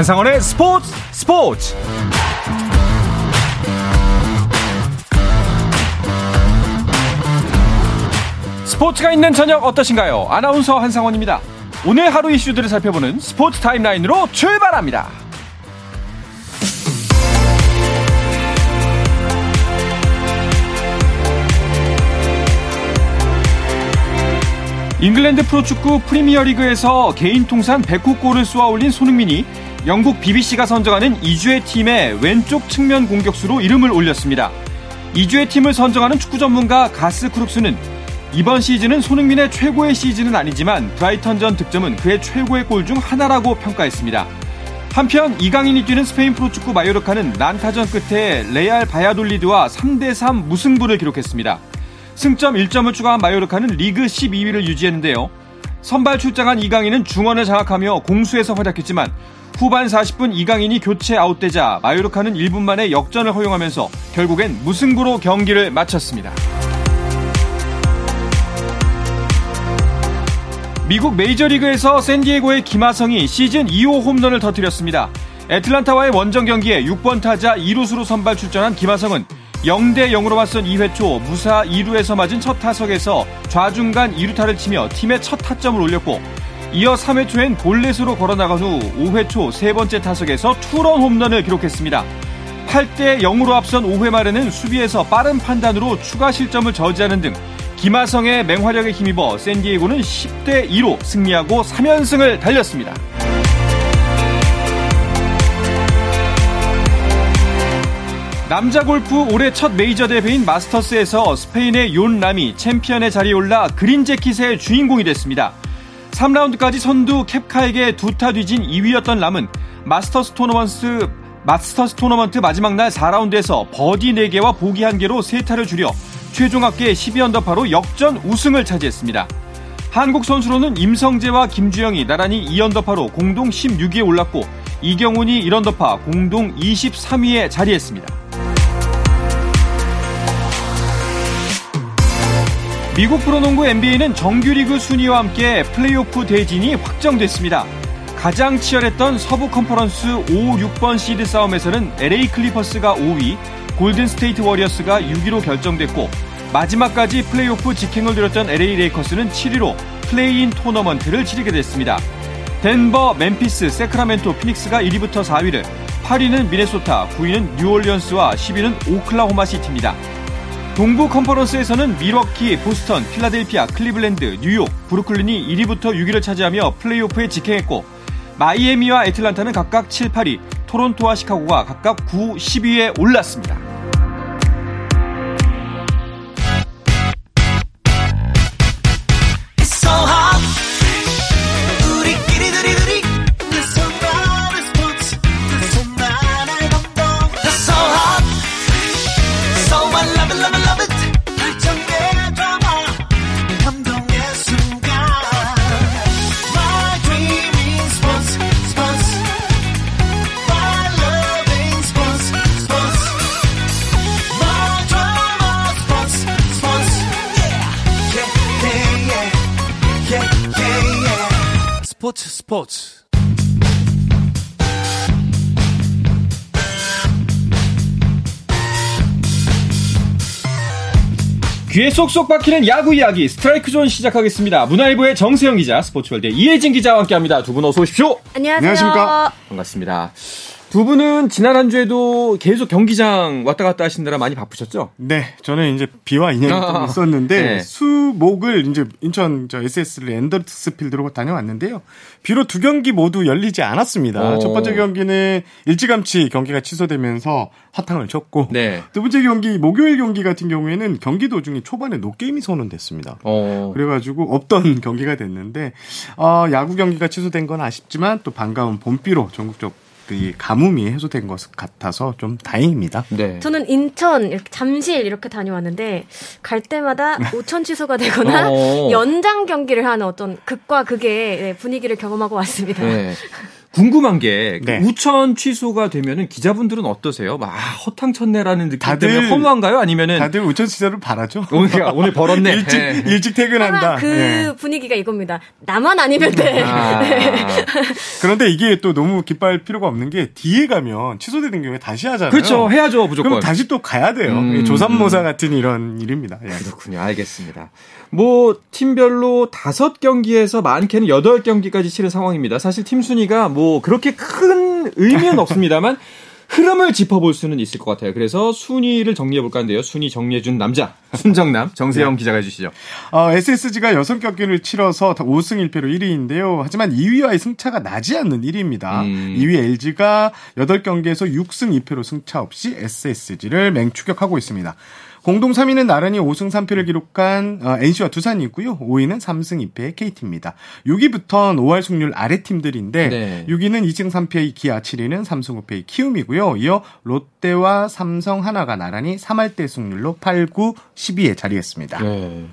한상원의 스포츠 스포츠 스포츠가 있는 저녁 어떠신가요? 아나운서 한상원입니다. 오늘 하루 이슈들을 살펴보는 스포츠 타임라인으로 출발합니다. 잉글랜드 프로축구 프리미어리그에서 개인 통산 100호 골을 쏘아 올린 손흥민이 영국 BBC가 선정하는 이 주의 팀의 왼쪽 측면 공격수로 이름을 올렸습니다. 이 주의 팀을 선정하는 축구 전문가 가스 크룩스는 이번 시즌은 손흥민의 최고의 시즌은 아니지만 브라이턴전 득점은 그의 최고의 골 중 하나라고 평가했습니다. 한편 이강인이 뛰는 스페인 프로축구 마요르카는 난타전 끝에 레알 바야돌리드와 3대3 무승부를 기록했습니다. 승점 1점을 추가한 마요르카는 리그 12위를 유지했는데요. 선발 출장한 이강인은 중원을 장악하며 공수에서 활약했지만 후반 40분 이강인이 교체 아웃되자 마요르카는 1분 만에 역전을 허용하면서 결국엔 무승부로 경기를 마쳤습니다. 미국 메이저리그에서 샌디에고의 김하성이 시즌 2호 홈런을 터뜨렸습니다. 애틀란타와의 원정 경기에 6번 타자 2루수로 선발 출전한 김하성은 0대 0으로 맞선 2회 초 무사 2루에서 맞은 첫 타석에서 좌중간 2루타를 치며 팀의 첫 타점을 올렸고 이어 3회 초엔 볼넷으로 걸어나간 후 5회 초 세 번째 타석에서 투런 홈런을 기록했습니다. 8대 0으로 앞선 5회 말에는 수비에서 빠른 판단으로 추가 실점을 저지하는 등 김하성의 맹활약에 힘입어 샌디에고는 10대 2로 승리하고 3연승을 달렸습니다. 남자 골프 올해 첫 메이저 대회인 마스터스에서 스페인의 욘 람이 챔피언의 자리에 올라 그린 재킷의 주인공이 됐습니다. 3라운드까지 선두 켑카에게 두 타 뒤진 2위였던 람은 마스터스 토너먼트 마스터스 토너먼트 마지막 날 4라운드에서 버디 4개와 보기 1개로 세 타를 줄여 최종 합계 12언더파로 역전 우승을 차지했습니다. 한국 선수로는 임성재와 김주형이 나란히 2언더파로 공동 16위에 올랐고 이경훈이 1언더파 공동 23위에 자리했습니다. 미국 프로농구 NBA는 정규리그 순위와 함께 플레이오프 대진이 확정됐습니다. 가장 치열했던 서부 컨퍼런스 5, 6번 시드 싸움에서는 LA 클리퍼스가 5위, 골든 스테이트 워리어스가 6위로 결정됐고 마지막까지 플레이오프 직행을 노렸던 LA 레이커스는 7위로 플레이인 토너먼트를 치르게 됐습니다. 덴버, 멤피스, 새크라멘토, 피닉스가 1위부터 4위를, 8위는 미네소타, 9위는 뉴올리언스와 10위는 오클라호마 시티입니다. 동부 컨퍼런스에서는 밀워키, 보스턴, 필라델피아, 클리블랜드, 뉴욕, 브루클린이 1위부터 6위를 차지하며 플레이오프에 직행했고 마이애미와 애틀란타는 각각 7, 8위, 토론토와 시카고가 각각 9, 10위에 올랐습니다. 스포츠 귀에 쏙쏙 박히는 야구 이야기 스트라이크 존 시작하겠습니다. 문화일보의 정세영 기자, 스포츠월드 이혜진 기자와 함께합니다. 두 분 어서 오십시오. 안녕하세요. 안녕하십니까. 반갑습니다. 두 분은 지난 한 주에도 계속 경기장 왔다 갔다 하시느라 많이 바쁘셨죠? 네, 저는 이제 비와 인연이 아, 좀 있었는데 네. 수목을 이제 인천 저 SS 랜더스 필드로 다녀왔는데요. 비로 두 경기 모두 열리지 않았습니다. 오. 어. 첫 번째 경기는 일찌감치 경기가 취소되면서 화탕을 쳤고 네. 두 번째 경기 목요일 경기 같은 경우에는 경기 도중에 초반에 노게임이 선언됐습니다. 오. 어. 그래가지고 없던 경기가 됐는데 어, 야구 경기가 취소된 건 아쉽지만 또 반가운 봄비로 전국적 이 가뭄이 해소된 것 같아서 좀 다행입니다. 네. 저는 인천, 이렇게 잠실 이렇게 다녀왔는데 갈 때마다 오천 취소가 되거나 어. 연장 경기를 하는 어떤 극과 극의 네, 분위기를 경험하고 왔습니다. 네. 궁금한 게 네. 우천 취소가 되면은 기자분들은 어떠세요? 막 아, 허탕쳤네라는 느낌 다들, 때문에 허무한가요? 아니면은 다들 우천 취소를 바라죠. 오늘 오늘 벌었네. 일찍 네. 일찍 퇴근한다. 그 네. 분위기가 이겁니다. 나만 아니면 돼. 아. 그런데 이게 또 너무 기뻐할 필요가 없는 게 뒤에 가면 취소되는 경우에 다시 하잖아요. 그렇죠. 해야죠 무조건. 그럼 다시 또 가야 돼요. 음. 조삼모사 같은 이런 일입니다. 예. 그렇군요. 알겠습니다. 뭐 팀별로 다섯 경기에서 많게는 여덟 경기까지 치른 상황입니다. 사실 팀 순위가 뭐 그렇게 큰 의미는 없습니다만 흐름을 짚어볼 수는 있을 것 같아요. 그래서 순위를 정리해 볼까 하는데요. 순위 정리해준 남자 순정남 정세영 네. 기자가 해주시죠. 어, SSG가 여섯 경기를 치러서 5승 1패로 1위인데요. 하지만 2위와의 승차가 나지 않는 1위입니다. 음. 2위 LG가 8경기에서 6승 2패로 승차 없이 SSG를 맹추격하고 있습니다. 공동 3위는 나란히 5승 3패를 기록한 어, NC와 두산이 있고요. 5위는 3승 2패의 KT입니다. 6위부터는 5할 승률 아래 팀들인데 네. 6위는 2승 3패의 기아, 7위는 3승 5패의 키움이고요. 이어 롯데와 삼성 하나가 나란히 3할 대 승률로 8, 9, 12에 자리했습니다. 네.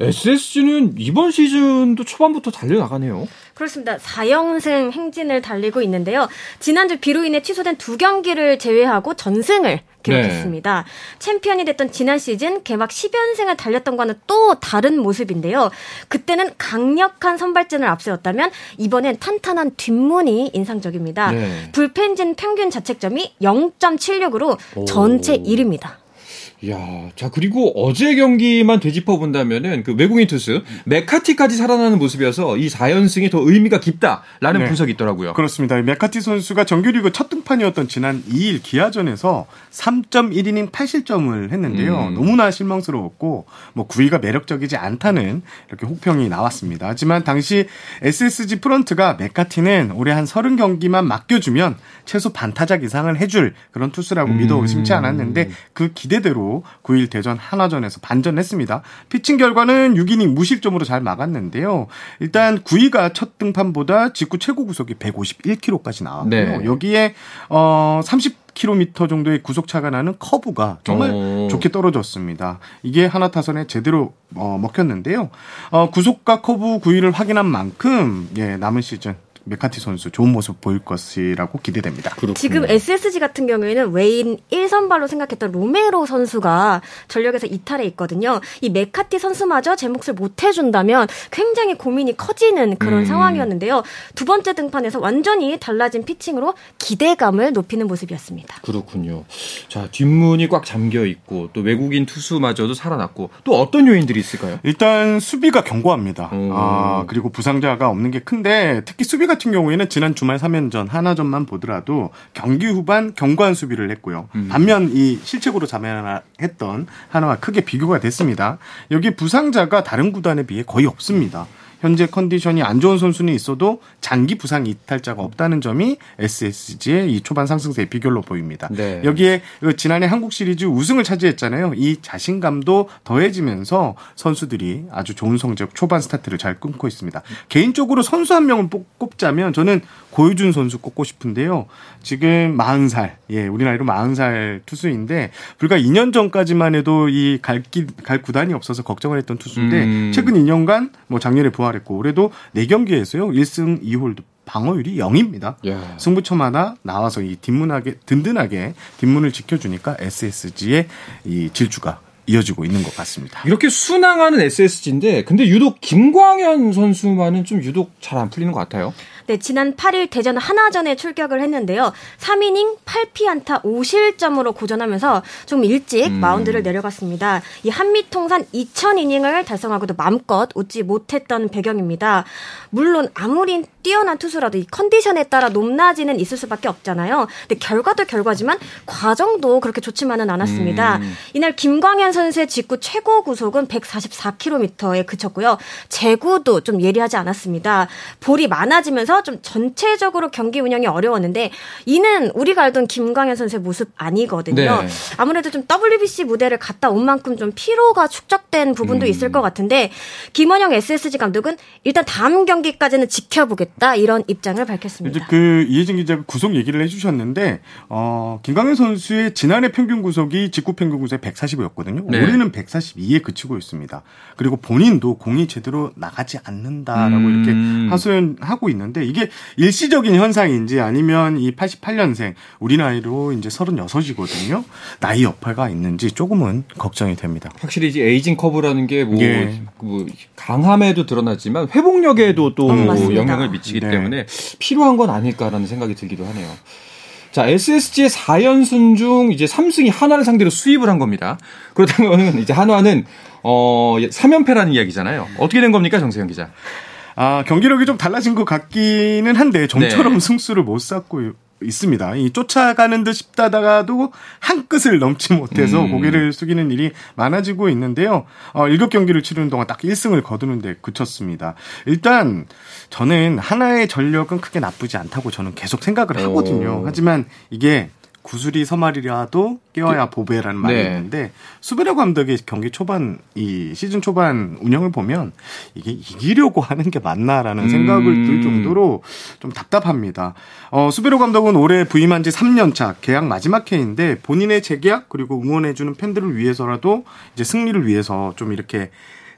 SSG는 이번 시즌도 초반부터 달려나가네요. 그렇습니다. 4연승 행진을 달리고 있는데요. 지난주 비로 인해 취소된 두 경기를 제외하고 전승을 기록했습니다. 네. 챔피언이 됐던 지난 시즌 개막 10연승을 달렸던 과는 또 다른 모습인데요. 그때는 강력한 선발진을 앞세웠다면 이번엔 탄탄한 뒷문이 인상적입니다. 네. 불펜진 평균 자책점이 0.76으로 전체 1위입니다. 야, 자 그리고 어제 경기만 되짚어 본다면은 그 외국인 투수 메카티까지 살아나는 모습이어서 이 4연승이 더 의미가 깊다라는 네. 분석이 있더라고요. 그렇습니다. 메카티 선수가 정규리그 첫 등판이었던 지난 2일 기아전에서 3.1이닝 8실점을 했는데요. 음. 너무나 실망스러웠고 뭐 9위가 매력적이지 않다는 이렇게 혹평이 나왔습니다. 하지만 당시 SSG 프런트가 메카티는 올해 한 30경기만 맡겨주면 최소 반타작 이상을 해줄 그런 투수라고 음. 믿어 의심치 않았는데 그 기대대로 9일 대전 한화전에서 반전했습니다. 피칭 결과는 6이닝 무실점으로 잘 막았는데요. 일단 9위가 첫 등판보다 직구 최고 구속이 151km까지 나왔고요. 네. 여기에 어 30km 정도의 구속차가 나는 커브가 정말 오. 좋게 떨어졌습니다. 이게 하나 타선에 제대로 어, 먹혔는데요. 어, 구속과 커브 구위를 확인한 만큼 예, 남은 시즌 맥카티 선수 좋은 모습 보일 것이라고 기대됩니다. 그렇군요. 지금 SSG 같은 경우에는 외인 1선발로 생각했던 로메로 선수가 전력에서 이탈해 있거든요. 이 맥카티 선수마저 제 몫을 못 해준다면 굉장히 고민이 커지는 그런 음. 상황이었는데요. 두 번째 등판에서 완전히 달라진 피칭으로 기대감을 높이는 모습이었습니다. 그렇군요. 자 뒷문이 꽉 잠겨 있고 또 외국인 투수마저도 살아났고 또 어떤 요인들이 있을까요? 일단 수비가 견고합니다. 아 그리고 부상자가 없는 게 큰데 특히 수비 같은 경우에는 지난 주말 3연전 하나전만 보더라도 경기 후반 경관 수비를 했고요. 음. 반면 이 실책으로 자멸했던 하나와 크게 비교가 됐습니다. 여기 부상자가 다른 구단에 비해 거의 없습니다. 현재 컨디션이 안 좋은 선수는 있어도 장기 부상 이탈자가 없다는 점이 SSG의 이 초반 상승세의 비결로 보입니다. 네. 여기에 그 지난해 한국 시리즈 우승을 차지했잖아요. 이 자신감도 더해지면서 선수들이 아주 좋은 성적 초반 스타트를 잘 끊고 있습니다. 개인적으로 선수 한 명을 꼽자면 저는 고효준 선수 꼽고 싶은데요. 지금 40살, 예, 우리 나이로 40살 투수인데 불과 2년 전까지만 해도 이 갈 갈 구단이 없어서 걱정을 했던 투수인데 음. 최근 2년간 뭐 작년에 부활 했고 올해도 4경기에서요. 1승 2홀드 방어율이 0입니다. 예. 승부처마다 나와서 이 뒷문하게 든든하게 뒷문을 지켜주니까 SSG의 이 질주가 이어지고 있는 것 같습니다. 이렇게 순항하는 SSG인데 근데 유독 김광현 선수만은 좀 유독 잘 안 풀리는 것 같아요. 네, 지난 8일 대전 하나전에 출격을 했는데요. 3이닝 8피안타 5실점으로 고전하면서 좀 일찍 음. 마운드를 내려갔습니다. 이 한미 통산 2000이닝을 달성하고도 마음껏 웃지 못했던 배경입니다. 물론 아무리 뛰어난 투수라도 이 컨디션에 따라 높낮이는 있을 수밖에 없잖아요. 근데 결과도 결과지만 과정도 그렇게 좋지만은 않았습니다. 음. 이날 김광현 선수 의 직구 최고 구속은 144km에 그쳤고요. 제구도 좀 예리하지 않았습니다. 볼이 많아지면서 좀 전체적으로 경기 운영이 어려웠는데 이는 우리가 알던 김광현 선수의 모습 아니거든요. 네. 아무래도 좀 WBC 무대를 갔다 온 만큼 좀 피로가 축적된 부분도 음. 있을 것 같은데 김원영 SSG 감독은 일단 다음 경기까지는 지켜보겠다 이런 입장을 밝혔습니다. 이제 그 이혜진 기자가 구속 얘기를 해주셨는데 어, 김광현 선수의 지난해 평균 구속이 직구 평균 구속 140이었거든요. 있거든요. 네. 올해는 142에 그치고 있습니다. 그리고 본인도 공이 제대로 나가지 않는다라고 음. 이렇게 하소연하고 있는데 이게 일시적인 현상인지 아니면 이 88년생 우리 나이로 이제 36이거든요. 나이 여파가 있는지 조금은 걱정이 됩니다. 확실히 이제 에이징 커브라는 게뭐 예. 뭐 강함에도 드러났지만 회복력에도 또 음, 영향을 미치기 네. 때문에 필요한 건 아닐까라는 생각이 들기도 하네요. 자, SSG의 4연승 중 이제 3승이 한화를 상대로 수입을 한 겁니다. 그렇다면 이제 한화는 어 3연패라는 이야기잖아요. 어떻게 된 겁니까, 정세현 기자? 아, 경기력이 좀 달라진 것 같기는 한데 좀처럼 네. 승수를 못 쌓고 있습니다. 이 쫓아가는 듯 싶다다가도 한 끝을 넘지 못해서 음. 고개를 숙이는 일이 많아지고 있는데요. 어, 7 경기를 치르는 동안 딱 1승을 거두는 데 그쳤습니다. 일단 저는 하나의 전력은 크게 나쁘지 않다고 저는 계속 생각을 하거든요. 오. 하지만 이게 구슬이 서말이라도 깨워야 그, 보배라는 말이 네. 있는데 수베라 감독의 경기 초반 이 시즌 초반 운영을 보면 이게 이기려고 하는 게 맞나라는 음. 생각을 들 정도로 좀 답답합니다. 어, 수베로 감독은 올해 부임한 지 3년 차 계약 마지막 해인데 본인의 재계약 그리고 응원해 주는 팬들을 위해서라도 이제 승리를 위해서 좀 이렇게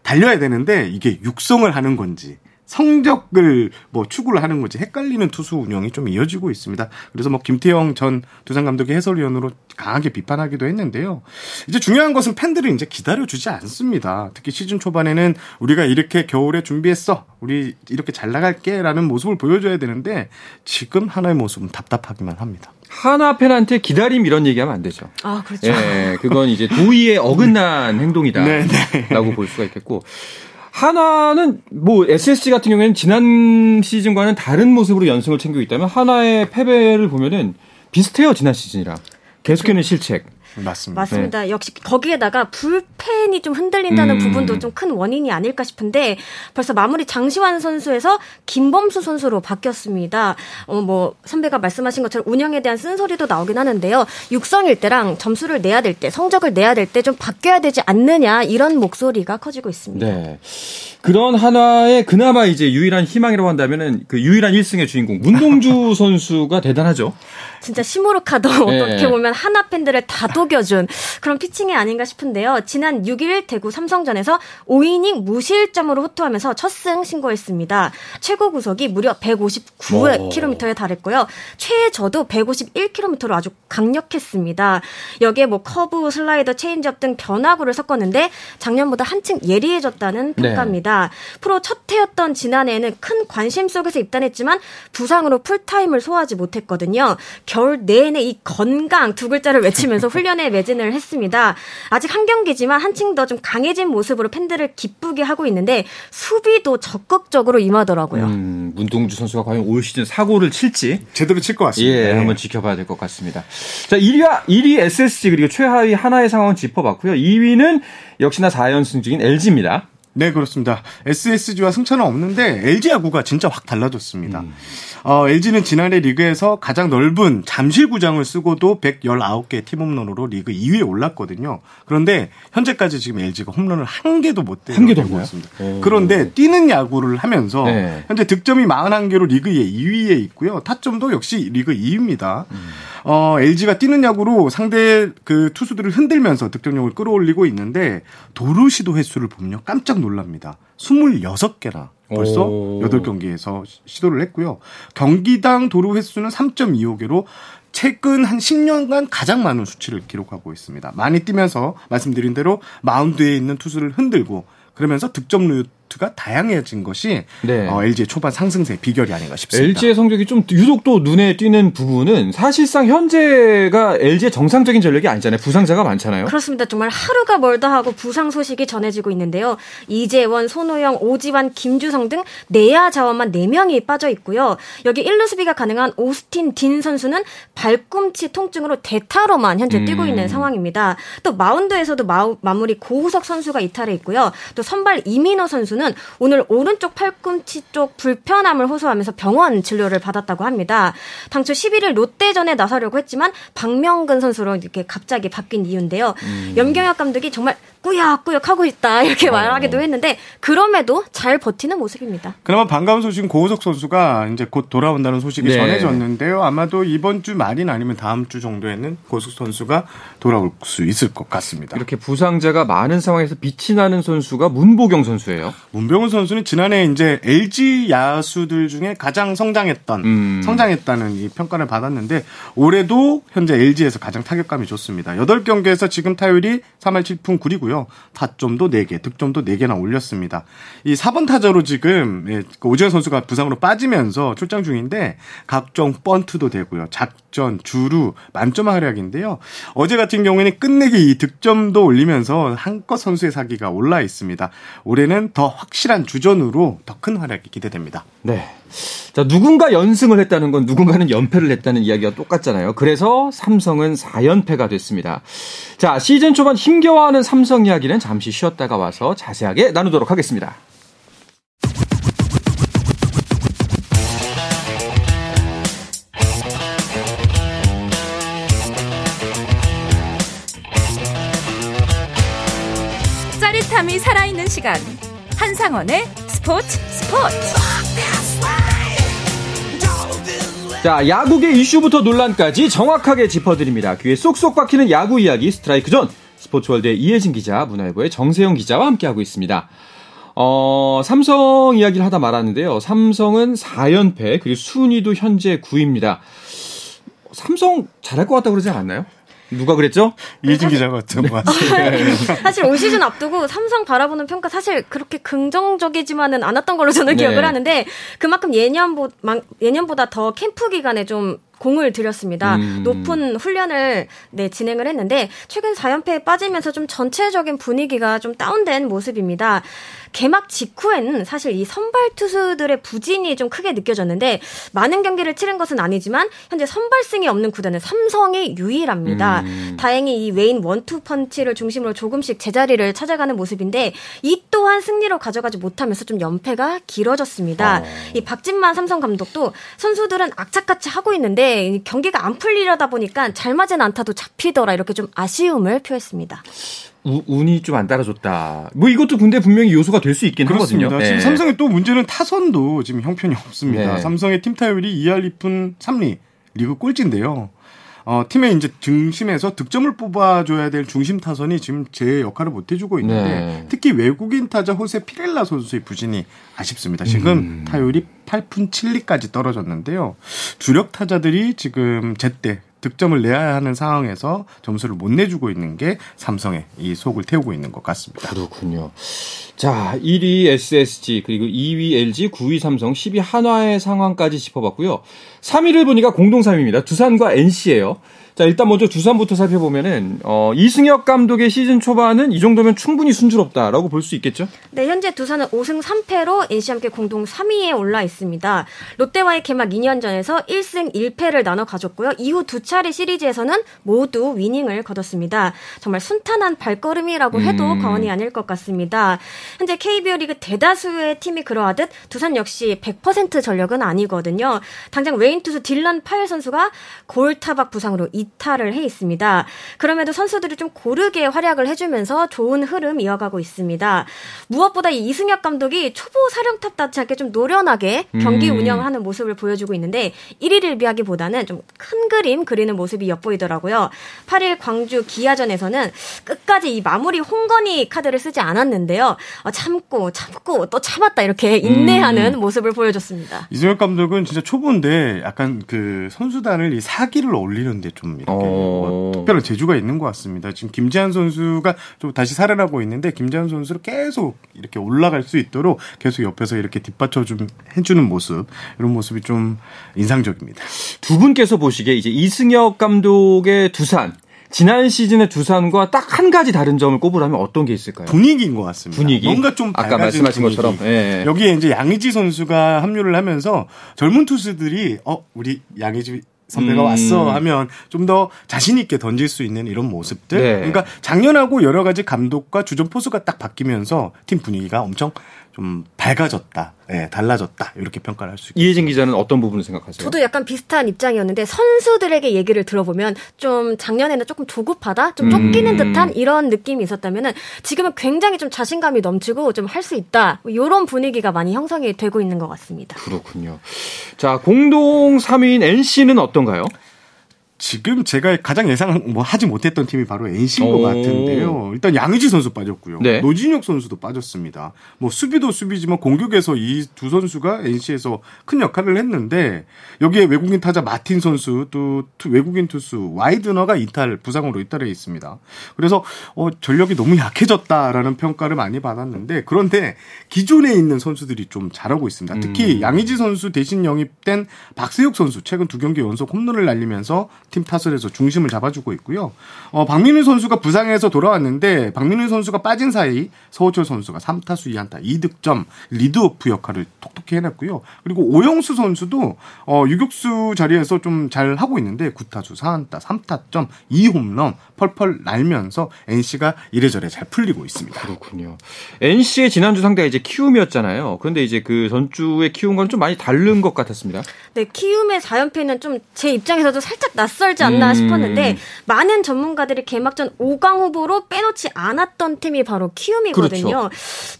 달려야 되는데 이게 육성을 하는 건지 성적을 뭐 추구를 하는 거지 헷갈리는 투수 운영이 좀 이어지고 있습니다. 그래서 뭐 김태형 전 두산 감독의 해설위원으로 강하게 비판하기도 했는데요. 이제 중요한 것은 팬들은 이제 기다려주지 않습니다. 특히 시즌 초반에는 우리가 이렇게 겨울에 준비했어. 우리 이렇게 잘 나갈게 라는 모습을 보여줘야 되는데 지금 하나의 모습은 답답하기만 합니다. 하나 팬한테 기다림 이런 얘기하면 안 되죠. 아, 그렇죠. 예, 그건 이제 도의에 어긋난 행동이다라고 네, 네. 볼 수가 있겠고 하나는 뭐 SSG 같은 경우에는 지난 시즌과는 다른 모습으로 연승을 챙기고 있다면 하나의 패배를 보면은 비슷해요 지난 시즌이랑 계속해는 실책. 맞습니다. 맞습니다. 네. 역시 거기에다가 불펜이 좀 흔들린다는 음. 부분도 좀 큰 원인이 아닐까 싶은데 벌써 마무리 장시환 선수에서 김범수 선수로 바뀌었습니다. 어, 뭐 선배가 말씀하신 것처럼 운영에 대한 쓴소리도 나오긴 하는데요. 육성일 때랑 점수를 내야 될 때, 성적을 내야 될 때 좀 바뀌어야 되지 않느냐 이런 목소리가 커지고 있습니다. 네. 그런 하나의 그나마 이제 유일한 희망이라고 한다면은 그 유일한 1승의 주인공 문동주 선수가 대단하죠. 진짜 시무룩하던 네. 어떻게 보면 한화 팬들을 다독여준 그런 피칭이 아닌가 싶은데요. 지난 6일 대구 삼성전에서 5이닝 무실점으로 호투하면서 첫 승 신고했습니다. 최고 구속이 무려 159km에 달했고요. 최저도 151km로 아주 강력했습니다. 여기에 뭐 커브, 슬라이더, 체인지업 등 변화구를 섞었는데 작년보다 한층 예리해졌다는 네. 평가입니다. 네. 프로 첫 해였던 지난해에는 큰 관심 속에서 입단했지만 부상으로 풀타임을 소화하지 못했거든요. 겨울 내내 이 건강 두 글자를 외치면서 훈련 에 매진을 했습니다. 아직 한 경기지만 한층 더 좀 강해진 모습으로 팬들을 기쁘게 하고 있는데 수비도 적극적으로 임하더라고요. 음, 문동주 선수가 과연 올 시즌 사고를 칠지 제대로 칠 것 같습니다. 예, 네. 한번 지켜봐야 될 것 같습니다. 자, 1위와 1위 SSG 그리고 최하위 하나의 상황은 짚어봤고요. 2위는 역시나 4연승 중인 LG입니다. 네, 그렇습니다. SSG와 승차는 없는데 LG 야구가 진짜 확 달라졌습니다. 음. 어, LG는 지난해 리그에서 가장 넓은 잠실구장을 쓰고도 119개 팀 홈런으로 리그 2위에 올랐거든요. 그런데 현재까지 지금 LG가 홈런을 한 개도 못 때리고 있습니다. 그런데 뛰는 야구를 하면서 네. 현재 득점이 41개로 리그 2위에 있고요. 타점도 역시 리그 2위입니다. 음. 어, LG가 뛰는 야구로 상대 그 투수들을 흔들면서 득점력을 끌어올리고 있는데 도루 시도 횟수를 보면요. 깜짝 놀랍니다. 26개나 벌써 오. 8경기에서 시도를 했고요. 경기당 도루 횟수는 3.25개로 최근 한 10년간 가장 많은 수치를 기록하고 있습니다. 많이 뛰면서 말씀드린 대로 마운드에 있는 투수를 흔들고 그러면서 득점률 루트가 다양해진 것이 네. 어, LG의 초반 상승세 비결이 아닌가 싶습니다. LG의 성적이 좀 유독 또 눈에 띄는 부분은 사실상 현재가 LG의 정상적인 전력이 아니잖아요. 부상자가 많잖아요. 그렇습니다. 정말 하루가 멀다 하고 부상 소식이 전해지고 있는데요. 이재원, 손호영, 오지환, 김주성 등 내야 자원만 4명이 빠져 있고요. 여기 1루 수비가 가능한 오스틴 딘 선수는 발꿈치 통증으로 대타로만 현재 음. 뛰고 있는 상황입니다. 또 마운드에서도 마, 마무리 고우석 선수가 이탈해 있고요. 또 선발 이민호 선수는 선수는 오늘 오른쪽 팔꿈치 쪽 불편함을 호소하면서 병원 진료를 받았다고 합니다. 당초 11일 롯데전에 나서려고 했지만 박명근 선수로 이렇게 갑자기 바뀐 이유인데요. 음. 염경엽 감독이 정말 꾸역꾸역 하고 있다 이렇게 어. 말하기도 했는데 그럼에도 잘 버티는 모습입니다. 그나마 반가운 소식은 고우석 선수가 이제 곧 돌아온다는 소식이 네. 전해졌는데요. 아마도 이번 주 말이나 아니면 다음 주 정도에는 고우석 선수가 돌아올 수 있을 것 같습니다. 이렇게 부상자가 많은 상황에서 빛이 나는 선수가 문보경 선수예요. 문보경 선수는 지난해 이제 LG 야수들 중에 가장 성장했던 음. 성장했다는 이 평가를 받았는데 올해도 현재 LG에서 가장 타격감이 좋습니다. 8경기에서 지금 타율이 3할 7푼 9리고요. 있고요. 타점도 4개, 득점도 4개나 올렸습니다. 이 4번 타자로 지금 예, 그 오지환 선수가 부상으로 빠지면서 출장 중인데 각종 번트도 되고요. 작 전, 주루 만점 활약인데요. 어제 같은 경우에는 끝내기 이 득점도 올리면서 한껏 선수의 사기가 올라 있습니다. 올해는 더 확실한 주전으로 더 큰 활약이 기대됩니다. 네. 자, 누군가 연승을 했다는 건 누군가는 연패를 했다는 이야기가 똑같잖아요. 그래서 삼성은 4연패가 됐습니다. 자, 시즌 초반 힘겨워하는 삼성 이야기는 잠시 쉬었다가 와서 자세하게 나누도록 하겠습니다. 짜릿함이 살아있는 시간. 한상원의 스포츠 스포츠. 자, 야구계 이슈부터 논란까지 정확하게 짚어드립니다. 귀에 쏙쏙 박히는 야구 이야기 스트라이크 존. 스포츠월드의 이혜진 기자, 문화일보의 정세영 기자와 함께하고 있습니다. 어, 삼성 이야기를 하다 말았는데요. 삼성은 4연패, 그리고 순위도 현재 9위입니다. 삼성 잘할 것 같다고 그러지 않았나요? 누가 그랬죠? 이혜진 기자가 같은 것 같아요. 사실 올 시즌 앞두고 삼성 바라보는 평가 사실 그렇게 긍정적이지만은 않았던 걸로 저는 네. 기억을 하는데 그만큼 예년보, 예년보다 더 캠프 기간에 좀 공을 들였습니다. 음. 높은 훈련을 네, 진행을 했는데 최근 4연패에 빠지면서 좀 전체적인 분위기가 좀 다운된 모습입니다. 개막 직후에는 사실 이 선발 투수들의 부진이 좀 크게 느껴졌는데 많은 경기를 치른 것은 아니지만 현재 선발승이 없는 구단은 삼성이 유일합니다. 음. 다행히 이 웨인 원투 펀치를 중심으로 조금씩 제자리를 찾아가는 모습인데 이 또한 승리로 가져가지 못하면서 좀 연패가 길어졌습니다. 어. 이 박진만 삼성 감독도 선수들은 악착같이 하고 있는데 경기가 안 풀리려다 보니까 잘 맞은 안타도 잡히더라 이렇게 좀 아쉬움을 표했습니다. 우, 운이 좀 안 따라줬다. 뭐 이것도 근데 분명히 요소가 될 수 있긴 그렇습니다. 하거든요. 지금 네. 삼성의 또 문제는 타선도 지금 형편이 없습니다. 네. 삼성의 팀 타율이 2할 2푼 3리 리그 꼴찌인데요. 어, 팀의 이제 중심에서 득점을 뽑아줘야 될 중심 타선이 지금 제 역할을 못 해주고 있는데 네. 특히 외국인 타자 호세 피렐라 선수의 부진이 아쉽습니다. 지금 음. 타율이 8푼 7리까지 떨어졌는데요. 주력 타자들이 지금 제때 득점을 내야 하는 상황에서 점수를 못 내주고 있는 게 삼성의 이 속을 태우고 있는 것 같습니다. 그렇군요. 자, 1위 SSG, 그리고 2위 LG, 9위 삼성, 10위 한화의 상황까지 짚어봤고요. 3위를 보니까 공동 3위입니다. 두산과 NC예요. 자, 일단 먼저 두산부터 살펴보면은, 어, 이승엽 감독의 시즌 초반은 이 정도면 충분히 순조롭다라고 볼 수 있겠죠? 네, 현재 두산은 5승 3패로 NC와 함께 공동 3위에 올라 있습니다. 롯데와의 개막 2년 전에서 1승 1패를 나눠 가졌고요. 이후 두 차례 시리즈에서는 모두 위닝을 거뒀습니다. 정말 순탄한 발걸음이라고 해도 음. 과언이 아닐 것 같습니다. 현재 KBO 리그 대다수의 팀이 그러하듯 두산 역시 100% 전력은 아니거든요. 당장 웨인 투수 딜런 파일 선수가 골 타박 부상으로 이 탈을 해 있습니다. 그럼에도 선수들이 좀 고르게 활약을 해주면서 좋은 흐름 이어가고 있습니다. 무엇보다 이 이승엽 감독이 초보 사령탑답지 않게 좀 노련하게 경기 음. 운영하는 모습을 보여주고 있는데 1위를 비하기보다는 좀 큰 그림 그리는 모습이 엿보이더라고요. 8일 광주 기아전에서는 끝까지 이 마무리 홍건희 카드를 쓰지 않았는데요. 어, 참고 참고 또 참았다 이렇게 인내하는 음. 모습을 보여줬습니다. 이승엽 감독은 진짜 초보인데 약간 그 선수단을 이 사기를 올리는데 좀 이렇게 어... 뭐 특별한 재주가 있는 것 같습니다. 지금 김재한 선수가 좀 다시 살아나고 있는데 김재한 선수를 계속 이렇게 올라갈 수 있도록 계속 옆에서 이렇게 뒷받쳐 좀 해주는 모습 이런 모습이 좀 인상적입니다. 두 분께서 보시기에 이제 이승엽 감독의 두산 지난 시즌의 두산과 딱 한 가지 다른 점을 꼽으라면 어떤 게 있을까요? 분위기인 것 같습니다. 분위기. 뭔가 좀 아까 말씀하신 분위기. 것처럼 예. 여기에 이제 양의지 선수가 합류를 하면서 젊은 투수들이 어 우리 양의지 선배가 음. 왔어 하면 좀 더 자신 있게 던질 수 있는 이런 모습들. 네. 그러니까 작년하고 여러 가지 감독과 주전 포수가 딱 바뀌면서 팀 분위기가 엄청 좀 밝아졌다, 예, 달라졌다 이렇게 평가를 할 수 있습니다. 이혜진 기자는 어떤 부분을 생각하세요? 저도 약간 비슷한 입장이었는데 선수들에게 얘기를 들어보면 좀 작년에는 조금 조급하다, 좀 쫓기는 음. 듯한 이런 느낌이 있었다면은 지금은 굉장히 좀 자신감이 넘치고 좀 할 수 있다 이런 분위기가 많이 형성이 되고 있는 것 같습니다. 그렇군요. 자 공동 3위인 NC는 어떤가요? 지금 제가 가장 예상 뭐 하지 못했던 팀이 바로 NC인 것 같은데요. 일단 양의지 선수 빠졌고요. 네. 노진혁 선수도 빠졌습니다. 뭐 수비도 수비지만 공격에서 이 두 선수가 NC에서 큰 역할을 했는데 여기에 외국인 타자 마틴 선수 또 외국인 투수 와이드너가 이탈 부상으로 이탈해 있습니다. 그래서 어 전력이 너무 약해졌다라는 평가를 많이 받았는데 그런데 기존에 있는 선수들이 좀 잘하고 있습니다. 특히 음. 양의지 선수 대신 영입된 박세혁 선수 최근 두 경기 연속 홈런을 날리면서 팀 타선에서 중심을 잡아주고 있고요. 어, 박민우 선수가 부상에서 돌아왔는데 박민우 선수가 빠진 사이 서호철 선수가 3타수 2안타 2득점 리드오프 역할을 톡톡히 해냈고요. 그리고 오영수 선수도 어, 유격수 자리에서 좀 잘 하고 있는데 9타수 4안타 3타점 2홈런 펄펄 날면서 NC가 이래저래 잘 풀리고 있습니다. 그렇군요. NC의 지난주 상대가 이제 키움이었잖아요. 그런데 이제 그 전주의 키움과는 좀 많이 다른 것 같았습니다. 네, 키움의 4연패는 좀 제 입장에서도 살짝 낯 설지 않나 음. 싶었는데 많은 전문가들이 개막전 5강 후보로 빼놓지 않았던 팀이 바로 키움이거든요. 그렇죠.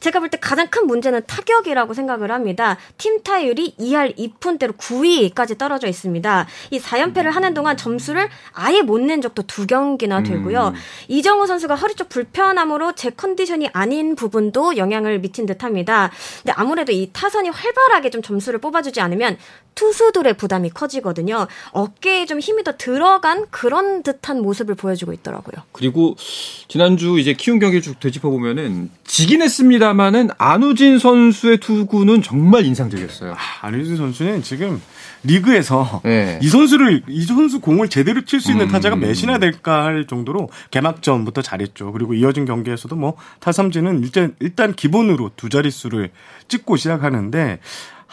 제가 볼 때 가장 큰 문제는 타격이라고 생각을 합니다. 팀 타율이 2할 2푼대로 9위까지 떨어져 있습니다. 이 4연패를 하는 동안 점수를 아예 못 낸 적도 두 경기나 되고요. 음. 이정우 선수가 허리 쪽 불편함으로 제 컨디션이 아닌 부분도 영향을 미친 듯합니다. 근데 아무래도 이 타선이 활발하게 좀 점수를 뽑아주지 않으면 투수들의 부담이 커지거든요. 어깨에 좀 힘이 더 들 어간 그런 듯한 모습을 보여주고 있더라고요. 그리고 지난주 이제 키운 경기를 쭉 되짚어 보면은 지긴 했습니다만은 안우진 선수의 투구는 정말 인상적이었어요. 아, 안우진 선수는 지금 리그에서 네. 이 선수를 이 선수 공을 제대로 칠 수 있는 음. 타자가 몇이나 될까 할 정도로 개막전부터 잘했죠. 그리고 이어진 경기에서도 뭐 타삼진은 일단 일단 기본으로 두 자릿수를 찍고 시작하는데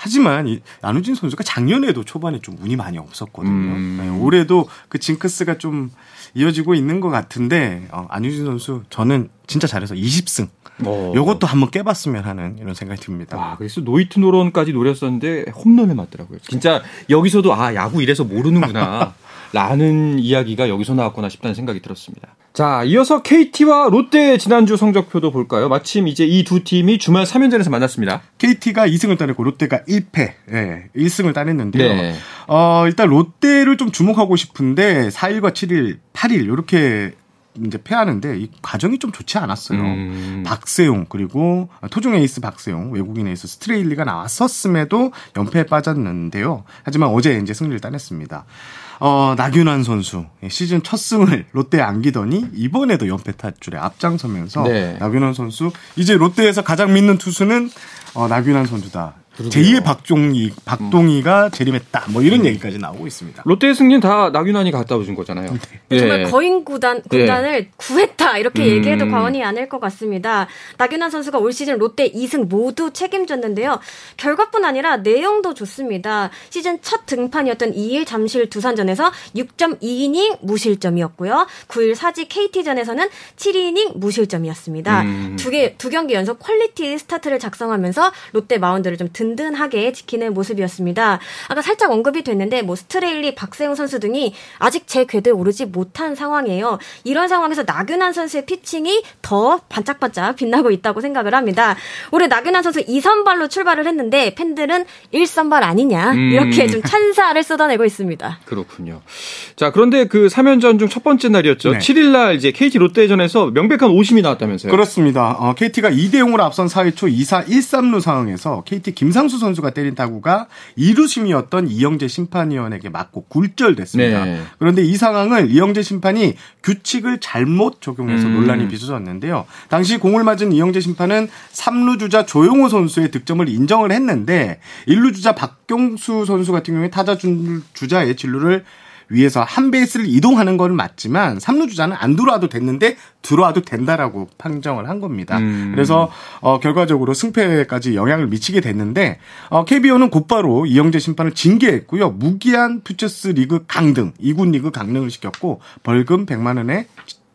하지만 이 안우진 선수가 작년에도 초반에 좀 운이 많이 없었거든요. 음. 네, 올해도 그 징크스가 좀 이어지고 있는 것 같은데 어, 안우진 선수 저는 진짜 잘해서 20승. 오. 요것도 한번 깨봤으면 하는 이런 생각이 듭니다. 와, 그래서 노히트 노런까지 노렸었는데 홈런을 맞더라고요. 진짜 여기서도 아 야구 이래서 모르는구나. 라는 이야기가 여기서 나왔구나 싶다는 생각이 들었습니다. 자, 이어서 KT와 롯데 지난주 성적표도 볼까요? 마침 이제 이 두 팀이 주말 3연전에서 만났습니다. KT가 2승을 따냈고 롯데가 1패, 예, 1승을 따냈는데요. 네. 어, 일단 롯데를 좀 주목하고 싶은데 4일과 7일, 8일 이렇게 이제 패하는데 이 과정이 좀 좋지 않았어요. 음. 박세용 그리고 토종 에이스 박세용 외국인 에이스 스트레일리가 나왔었음에도 연패에 빠졌는데요. 하지만 어제 이제 승리를 따냈습니다. 어, 나균환 선수 시즌 첫 승을 롯데에 안기더니 이번에도 연패 탈출에 앞장서면서 네. 나균환 선수 이제 롯데에서 가장 믿는 투수는 어, 나균환 선수다. 제2의 박종희, 박동희가 음. 재림했다. 뭐 이런 음. 얘기까지 나오고 있습니다. 롯데의 승리는 다 나균환이 갖다 오신 거잖아요. 네. 정말 예. 거인 구단, 구단을 네. 구했다. 이렇게 음. 얘기해도 과언이 아닐 것 같습니다. 나균환 선수가 올 시즌 롯데 2승 모두 책임졌는데요. 결과뿐 아니라 내용도 좋습니다. 시즌 첫 등판이었던 2일 잠실 두산전에서 6.2이닝 무실점이었고요. 9일 사지 KT전에서는 7이닝 무실점이었습니다. 음. 두 개, 두 경기 연속 퀄리티 스타트를 작성하면서 롯데 마운드를 좀 든, 든든하게 지키는 모습이었습니다. 아까 살짝 언급이 됐는데 뭐 스트레일리, 박세웅 선수 등이 아직 제 궤도에 오르지 못한 상황이에요. 이런 상황에서 나균안 선수의 피칭이 더 반짝반짝 빛나고 있다고 생각을 합니다. 올해 나균안 선수 2선발로 출발을 했는데 팬들은 1선발 아니냐 음. 이렇게 좀 찬사를 쏟아내고 있습니다. 그렇군요. 자 그런데 그 3연전 중 첫 번째 날이었죠. 네. 7일날 이제 KT 롯데전에서 명백한 오심이 나왔다면서요? 그렇습니다. 어, KT가 2대 0으로 앞선 4회 초 2사 1-3루 상황에서 KT 김 김상수 선수가 때린 타구가 2루심이었던 이영재 심판위원에게 맞고 굴절됐습니다. 네. 그런데 이 상황을 이영재 심판이 규칙을 잘못 적용해서 음. 논란이 빚어졌는데요. 당시 공을 맞은 이영재 심판은 3루 주자 조용호 선수의 득점을 인정을 했는데 1루 주자 박경수 선수 같은 경우에 타자 주자의 진루를 위에서 한 베이스를 이동하는 건 맞지만 3루 주자는 안 들어와도 됐는데 들어와도 된다라고 판정을 한 겁니다. 음. 그래서 어 결과적으로 승패까지 영향을 미치게 됐는데 어 KBO는 곧바로 이영재 심판을 징계했고요. 무기한 퓨처스 리그 강등, 2군 리그 강등을 시켰고 벌금 100만 원에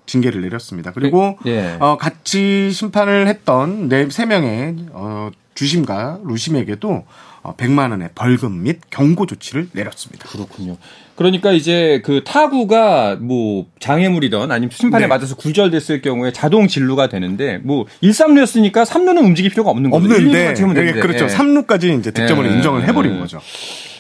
징계를 내렸습니다. 그리고 네. 어, 같이 심판을 했던 네 세 명의 어, 주심과 루심에게도 100만 어, 원의 벌금 및 경고 조치를 내렸습니다. 그렇군요. 그러니까 이제 그 타구가 뭐 장애물이던 아니면 심판에 네. 맞아서 굴절됐을 경우에 자동 진루가 되는데 뭐 1, 3루였으니까 3루는 움직일 필요가 없는 거죠. 없는데 네, 그렇죠. 네. 3루까지 이제 득점을 네. 인정을 해 버린 거죠.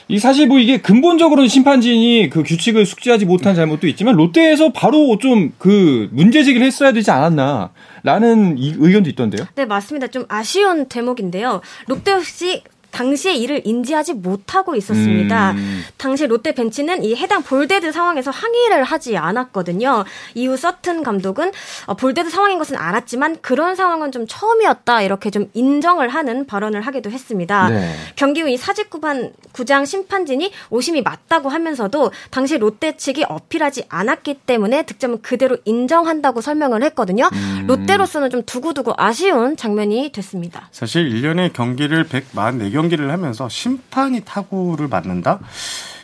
이 사실 뭐 이게 근본적으로는 심판진이 그 규칙을 숙지하지 못한 잘못도 있지만 롯데에서 바로 좀 그 문제 제기를 했어야 되지 않았나라는 의견도 있던데요. 네 맞습니다. 좀 아쉬운 대목인데요. 롯데 역시 당시에 이를 인지하지 못하고 있었습니다. 음. 당시 롯데 벤치는 이 해당 볼데드 상황에서 항의를 하지 않았거든요. 이후 서튼 감독은 어, 볼데드 상황인 것은 알았지만 그런 상황은 좀 처음이었다 이렇게 좀 인정을 하는 발언을 하기도 했습니다. 네. 경기 후 이 사직구반 구장 심판진이 오심이 맞다고 하면서도 당시 롯데 측이 어필하지 않았기 때문에 득점은 그대로 인정한다고 설명을 했거든요. 음. 롯데로서는 좀 두고두고 아쉬운 장면이 됐습니다. 사실 1년에 경기를 144경 경기를 하면서 심판이 타구를 맞는다?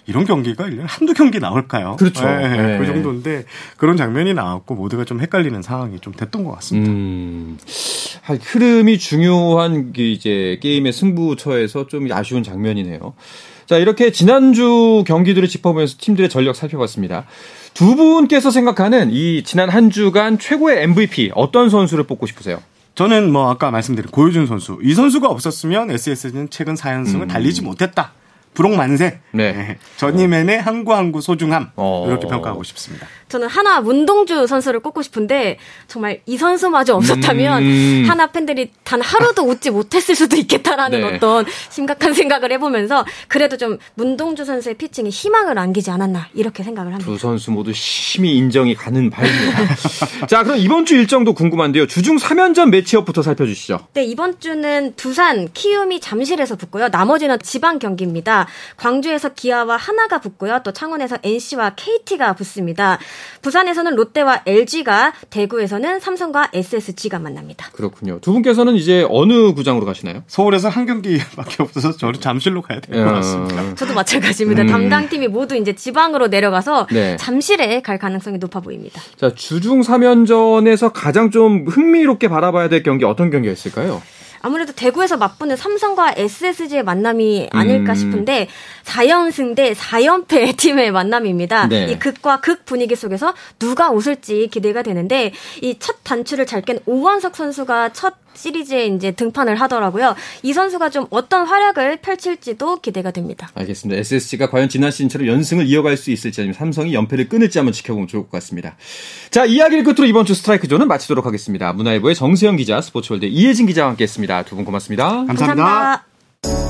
이런 경기가 1년에 한두 경기 나올까요? 그렇죠. 네, 네. 그 정도인데 그런 장면이 나왔고 모두가 좀 헷갈리는 상황이 좀 됐던 것 같습니다. 음, 흐름이 중요한 이제 게임의 승부처에서 좀 아쉬운 장면이네요. 자, 이렇게 지난주 경기들을 짚어보면서 팀들의 전력 살펴봤습니다. 두 분께서 생각하는 이 지난 한 주간 최고의 MVP 어떤 선수를 뽑고 싶으세요? 저는 뭐 아까 말씀드린 고효준 선수 이 선수가 없었으면 SS는 최근 4연승을 음. 달리지 못했다. 부록 만세. 네. 네. 전임맨의 항구 항구 소중함 어. 이렇게 평가하고 싶습니다. 저는 하나 문동주 선수를 꼽고 싶은데 정말 이 선수마저 없었다면 음. 하나 팬들이 단 하루도 웃지 못했을 수도 있겠다라는 네. 어떤 심각한 생각을 해보면서 그래도 좀 문동주 선수의 피칭에 희망을 안기지 않았나 이렇게 생각을 합니다. 두 선수 모두 심히 인정이 가는 바입니다. 자 그럼 이번 주 일정도 궁금한데요. 주중 3연전 매치업부터 살펴주시죠. 네 이번 주는 두산, 키움이 잠실에서 붙고요. 나머지는 지방 경기입니다. 광주에서 기아와 하나가 붙고요. 또 창원에서 NC와 KT가 붙습니다. 부산에서는 롯데와 LG가, 대구에서는 삼성과 SSG가 만납니다. 그렇군요. 두 분께서는 이제 어느 구장으로 가시나요? 서울에서 한 경기밖에 없어서 저는 잠실로 가야 될 것 같습니다. 저도 마찬가지입니다. 음. 담당 팀이 모두 이제 지방으로 내려가서 네. 잠실에 갈 가능성이 높아 보입니다. 자, 주중 3연전에서 가장 좀 흥미롭게 바라봐야 될 경기 어떤 경기가 있을까요? 아무래도 대구에서 맞붙는 삼성과 SSG의 만남이 아닐까 음. 싶은데 4연승 대 4연패 팀의 만남입니다. 네. 이 극과 극 분위기 속에서 누가 웃을지 기대가 되는데 이 첫 단추를 잘 깬 오원석 선수가 첫 시리즈에 이제 등판을 하더라고요. 이 선수가 좀 어떤 활약을 펼칠지도 기대가 됩니다. 알겠습니다. SSG가 과연 지난 시즌처럼 연승을 이어갈 수 있을지 아니면 삼성이 연패를 끊을지 한번 지켜보면 좋을 것 같습니다. 자, 이야기를 끝으로 이번 주 스트라이크 존은 마치도록 하겠습니다. 문화일보의 정세영 기자, 스포츠월드 이혜진 기자와 함께했습니다. 두 분 고맙습니다. 감사합니다. 감사합니다.